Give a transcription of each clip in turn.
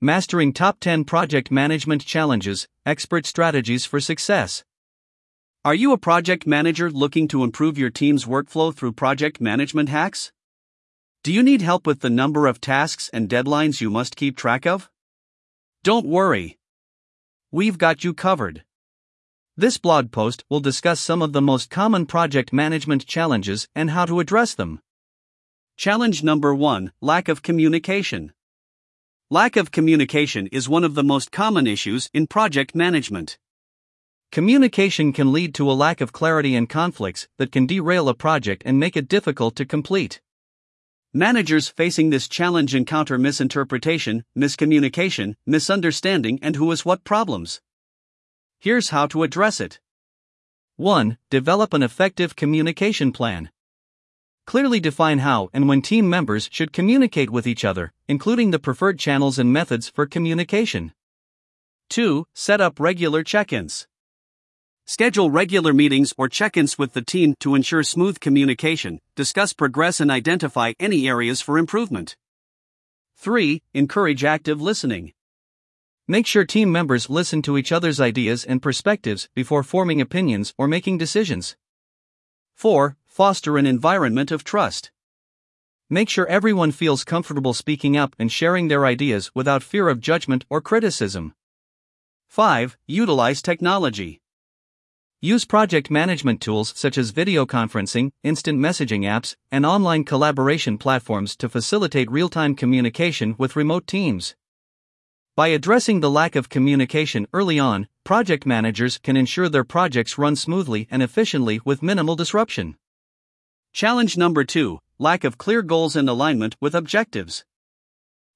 Mastering Top 10 Project Management Challenges Expert Strategies for Success. Are you a project manager looking to improve your team's workflow through project management hacks? Do you need help with the number of tasks and deadlines you must keep track of? Don't worry. We've got you covered. This blog post will discuss some of the most common project management challenges and how to address them. Challenge number 1 Lack of communication. Lack of communication is one of the most common issues in project management. Communication can lead to a lack of clarity and conflicts that can derail a project and make it difficult to complete. Managers facing this challenge encounter misinterpretation, miscommunication, misunderstanding, and who is what problems. Here's how to address it 1. Develop an effective communication plan. Clearly define how and when team members should communicate with each other, including the preferred channels and methods for communication. 2. Set up regular check ins. Schedule regular meetings or check ins with the team to ensure smooth communication, discuss progress, and identify any areas for improvement. 3. Encourage active listening. Make sure team members listen to each other's ideas and perspectives before forming opinions or making decisions. 4 foster an environment of trust. Make sure everyone feels comfortable speaking up and sharing their ideas without fear of judgment or criticism. 5. Utilize technology. Use project management tools such as video conferencing, instant messaging apps, and online collaboration platforms to facilitate real time communication with remote teams. By addressing the lack of communication early on, project managers can ensure their projects run smoothly and efficiently with minimal disruption. Challenge number 2 Lack of clear goals and alignment with objectives.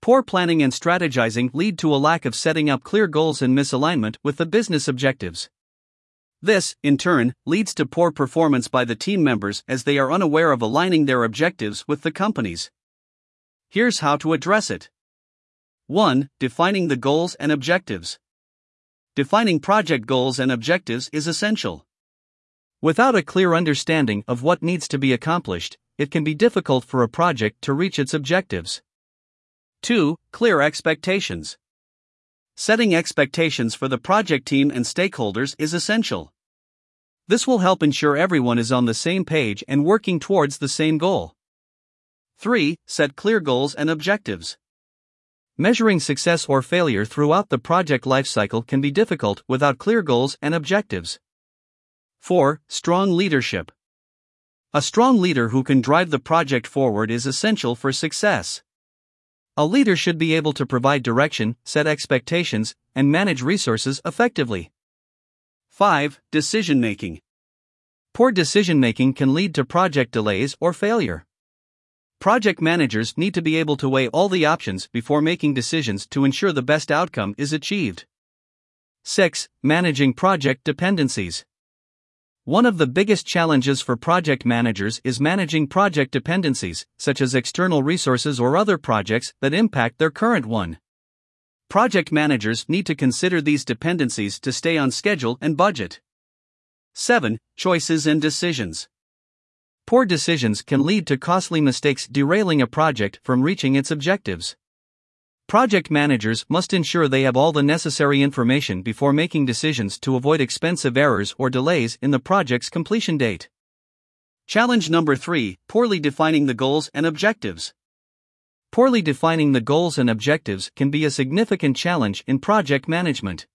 Poor planning and strategizing lead to a lack of setting up clear goals and misalignment with the business objectives. This, in turn, leads to poor performance by the team members as they are unaware of aligning their objectives with the company's. Here's how to address it 1. Defining the goals and objectives. Defining project goals and objectives is essential. Without a clear understanding of what needs to be accomplished, it can be difficult for a project to reach its objectives. 2. Clear expectations. Setting expectations for the project team and stakeholders is essential. This will help ensure everyone is on the same page and working towards the same goal. 3. Set clear goals and objectives. Measuring success or failure throughout the project lifecycle can be difficult without clear goals and objectives. 4. Strong leadership. A strong leader who can drive the project forward is essential for success. A leader should be able to provide direction, set expectations, and manage resources effectively. 5. Decision making. Poor decision making can lead to project delays or failure. Project managers need to be able to weigh all the options before making decisions to ensure the best outcome is achieved. 6. Managing project dependencies. One of the biggest challenges for project managers is managing project dependencies, such as external resources or other projects that impact their current one. Project managers need to consider these dependencies to stay on schedule and budget. 7. Choices and decisions. Poor decisions can lead to costly mistakes, derailing a project from reaching its objectives. Project managers must ensure they have all the necessary information before making decisions to avoid expensive errors or delays in the project's completion date. Challenge number 3 Poorly defining the goals and objectives. Poorly defining the goals and objectives can be a significant challenge in project management.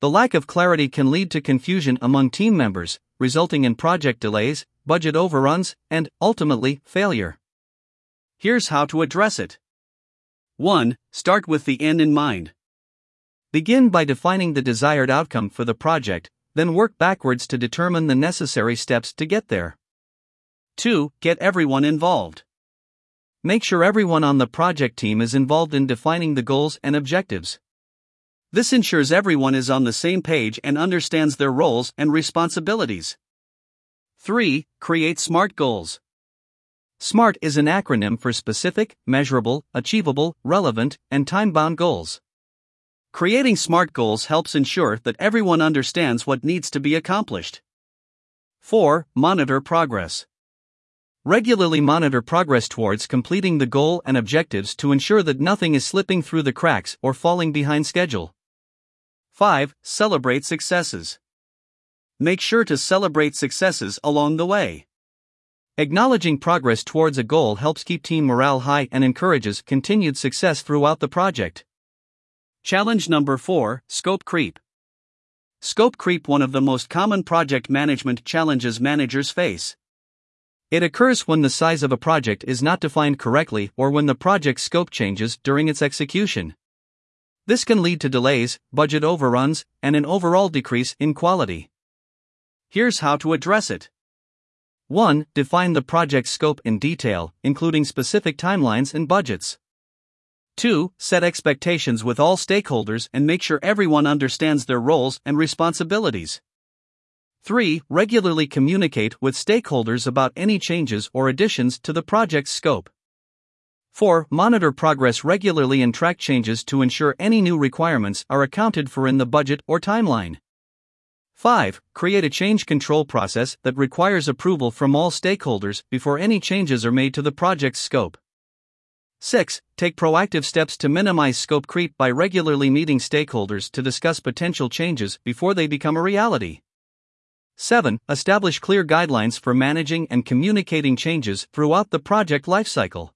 The lack of clarity can lead to confusion among team members, resulting in project delays, budget overruns, and, ultimately, failure. Here's how to address it. 1. Start with the end in mind. Begin by defining the desired outcome for the project, then work backwards to determine the necessary steps to get there. 2. Get everyone involved. Make sure everyone on the project team is involved in defining the goals and objectives. This ensures everyone is on the same page and understands their roles and responsibilities. 3. Create SMART goals. SMART is an acronym for specific, measurable, achievable, relevant, and time bound goals. Creating SMART goals helps ensure that everyone understands what needs to be accomplished. 4. Monitor progress. Regularly monitor progress towards completing the goal and objectives to ensure that nothing is slipping through the cracks or falling behind schedule. 5. Celebrate successes. Make sure to celebrate successes along the way. Acknowledging progress towards a goal helps keep team morale high and encourages continued success throughout the project. Challenge number 4 Scope Creep. Scope creep, one of the most common project management challenges managers face. It occurs when the size of a project is not defined correctly or when the project scope changes during its execution. This can lead to delays, budget overruns, and an overall decrease in quality. Here's how to address it. 1. Define the project scope in detail, including specific timelines and budgets. 2. Set expectations with all stakeholders and make sure everyone understands their roles and responsibilities. 3. Regularly communicate with stakeholders about any changes or additions to the project's scope. 4. Monitor progress regularly and track changes to ensure any new requirements are accounted for in the budget or timeline. 5. Create a change control process that requires approval from all stakeholders before any changes are made to the project's scope. 6. Take proactive steps to minimize scope creep by regularly meeting stakeholders to discuss potential changes before they become a reality. 7. Establish clear guidelines for managing and communicating changes throughout the project lifecycle.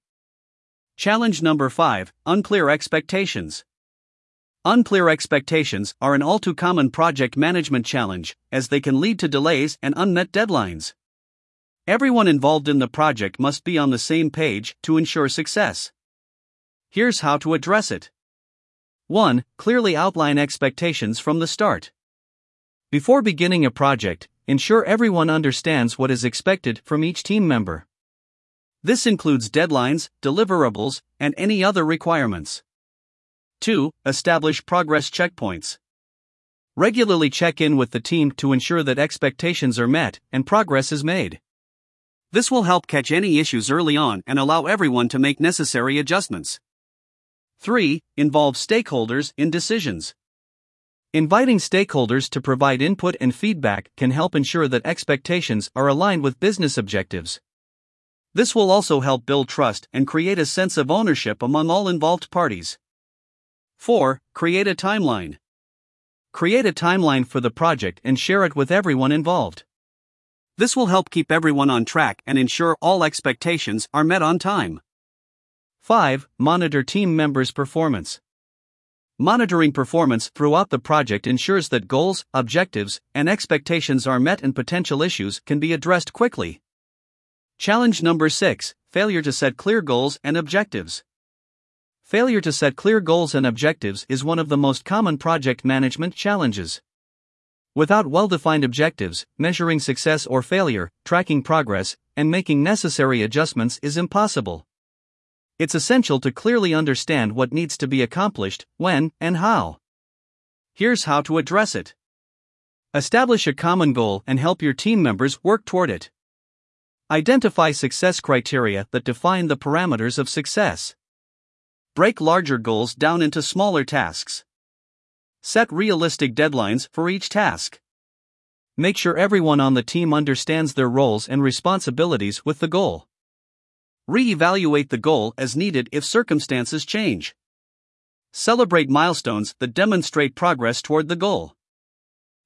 Challenge number 5 Unclear expectations. Unclear expectations are an all too common project management challenge, as they can lead to delays and unmet deadlines. Everyone involved in the project must be on the same page to ensure success. Here's how to address it 1. Clearly outline expectations from the start. Before beginning a project, ensure everyone understands what is expected from each team member. This includes deadlines, deliverables, and any other requirements. 2. Establish progress checkpoints. Regularly check in with the team to ensure that expectations are met and progress is made. This will help catch any issues early on and allow everyone to make necessary adjustments. 3. Involve stakeholders in decisions. Inviting stakeholders to provide input and feedback can help ensure that expectations are aligned with business objectives. This will also help build trust and create a sense of ownership among all involved parties. 4. Create a timeline. Create a timeline for the project and share it with everyone involved. This will help keep everyone on track and ensure all expectations are met on time. 5. Monitor team members' performance. Monitoring performance throughout the project ensures that goals, objectives, and expectations are met and potential issues can be addressed quickly. Challenge number 6 Failure to set clear goals and objectives. Failure to set clear goals and objectives is one of the most common project management challenges. Without well defined objectives, measuring success or failure, tracking progress, and making necessary adjustments is impossible. It's essential to clearly understand what needs to be accomplished, when, and how. Here's how to address it Establish a common goal and help your team members work toward it. Identify success criteria that define the parameters of success. Break larger goals down into smaller tasks. Set realistic deadlines for each task. Make sure everyone on the team understands their roles and responsibilities with the goal. Re evaluate the goal as needed if circumstances change. Celebrate milestones that demonstrate progress toward the goal.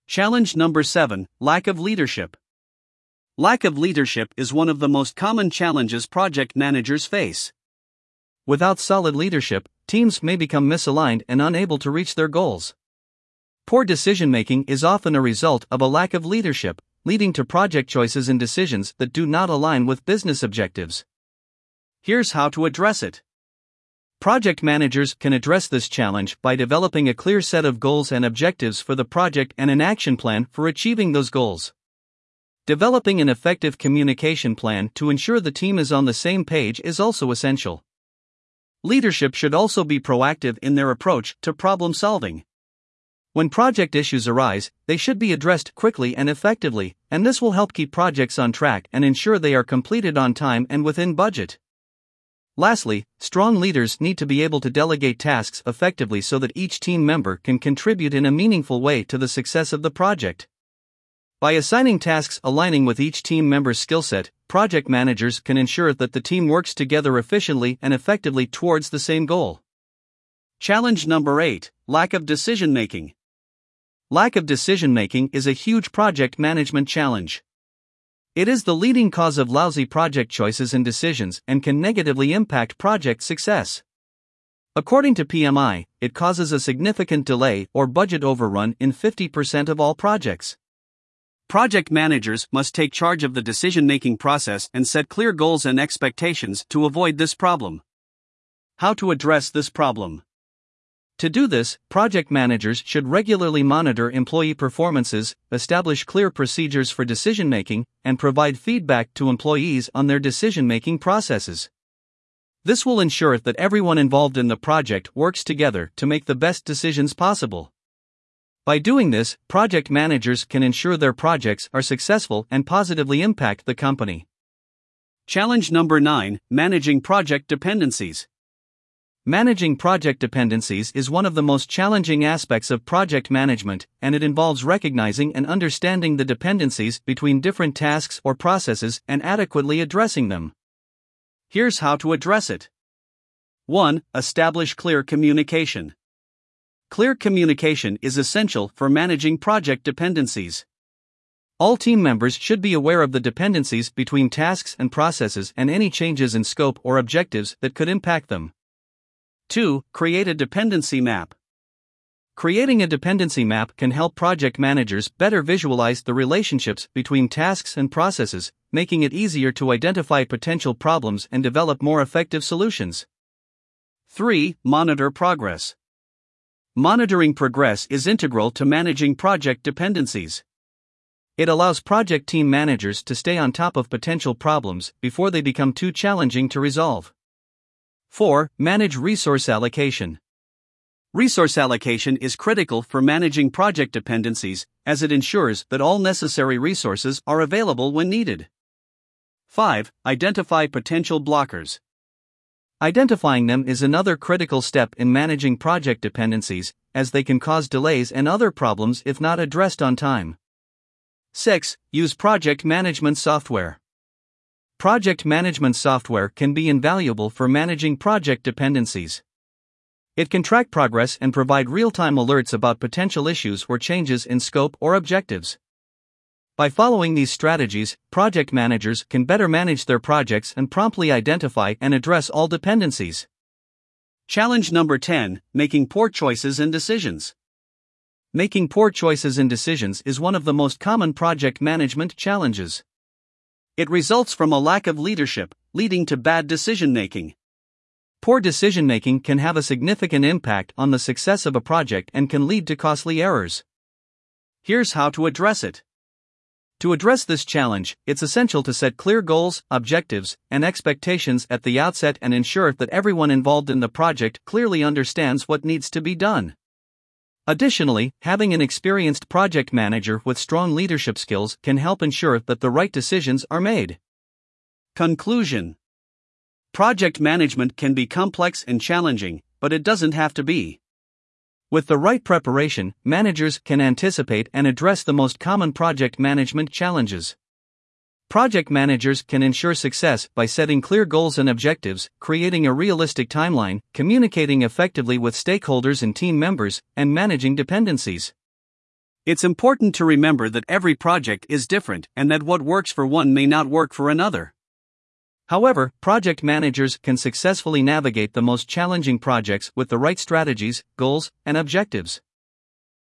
Challenge number 7 Lack of leadership. Lack of leadership is one of the most common challenges project managers face. Without solid leadership, teams may become misaligned and unable to reach their goals. Poor decision making is often a result of a lack of leadership, leading to project choices and decisions that do not align with business objectives. Here's how to address it. Project managers can address this challenge by developing a clear set of goals and objectives for the project and an action plan for achieving those goals. Developing an effective communication plan to ensure the team is on the same page is also essential. Leadership should also be proactive in their approach to problem solving. When project issues arise, they should be addressed quickly and effectively, and this will help keep projects on track and ensure they are completed on time and within budget. Lastly, strong leaders need to be able to delegate tasks effectively so that each team member can contribute in a meaningful way to the success of the project. By assigning tasks aligning with each team member's skill set, project managers can ensure that the team works together efficiently and effectively towards the same goal. Challenge number 8 Lack of decision making. Lack of decision making is a huge project management challenge. It is the leading cause of lousy project choices and decisions and can negatively impact project success. According to PMI, it causes a significant delay or budget overrun in 50% of all projects. Project managers must take charge of the decision making process and set clear goals and expectations to avoid this problem. How to address this problem? To do this, project managers should regularly monitor employee performances, establish clear procedures for decision making, and provide feedback to employees on their decision making processes. This will ensure that everyone involved in the project works together to make the best decisions possible. By doing this, project managers can ensure their projects are successful and positively impact the company. Challenge number 9 Managing Project Dependencies. Managing project dependencies is one of the most challenging aspects of project management, and it involves recognizing and understanding the dependencies between different tasks or processes and adequately addressing them. Here's how to address it 1. Establish clear communication. Clear communication is essential for managing project dependencies. All team members should be aware of the dependencies between tasks and processes and any changes in scope or objectives that could impact them. 2. Create a dependency map. Creating a dependency map can help project managers better visualize the relationships between tasks and processes, making it easier to identify potential problems and develop more effective solutions. 3. Monitor progress. Monitoring progress is integral to managing project dependencies. It allows project team managers to stay on top of potential problems before they become too challenging to resolve. 4. Manage resource allocation. Resource allocation is critical for managing project dependencies as it ensures that all necessary resources are available when needed. 5. Identify potential blockers. Identifying them is another critical step in managing project dependencies, as they can cause delays and other problems if not addressed on time. 6. Use project management software. Project management software can be invaluable for managing project dependencies. It can track progress and provide real time alerts about potential issues or changes in scope or objectives. By following these strategies, project managers can better manage their projects and promptly identify and address all dependencies. Challenge number 10 Making poor choices and decisions. Making poor choices and decisions is one of the most common project management challenges. It results from a lack of leadership, leading to bad decision making. Poor decision making can have a significant impact on the success of a project and can lead to costly errors. Here's how to address it. To address this challenge, it's essential to set clear goals, objectives, and expectations at the outset and ensure that everyone involved in the project clearly understands what needs to be done. Additionally, having an experienced project manager with strong leadership skills can help ensure that the right decisions are made. Conclusion Project management can be complex and challenging, but it doesn't have to be. With the right preparation, managers can anticipate and address the most common project management challenges. Project managers can ensure success by setting clear goals and objectives, creating a realistic timeline, communicating effectively with stakeholders and team members, and managing dependencies. It's important to remember that every project is different and that what works for one may not work for another. However, project managers can successfully navigate the most challenging projects with the right strategies, goals, and objectives.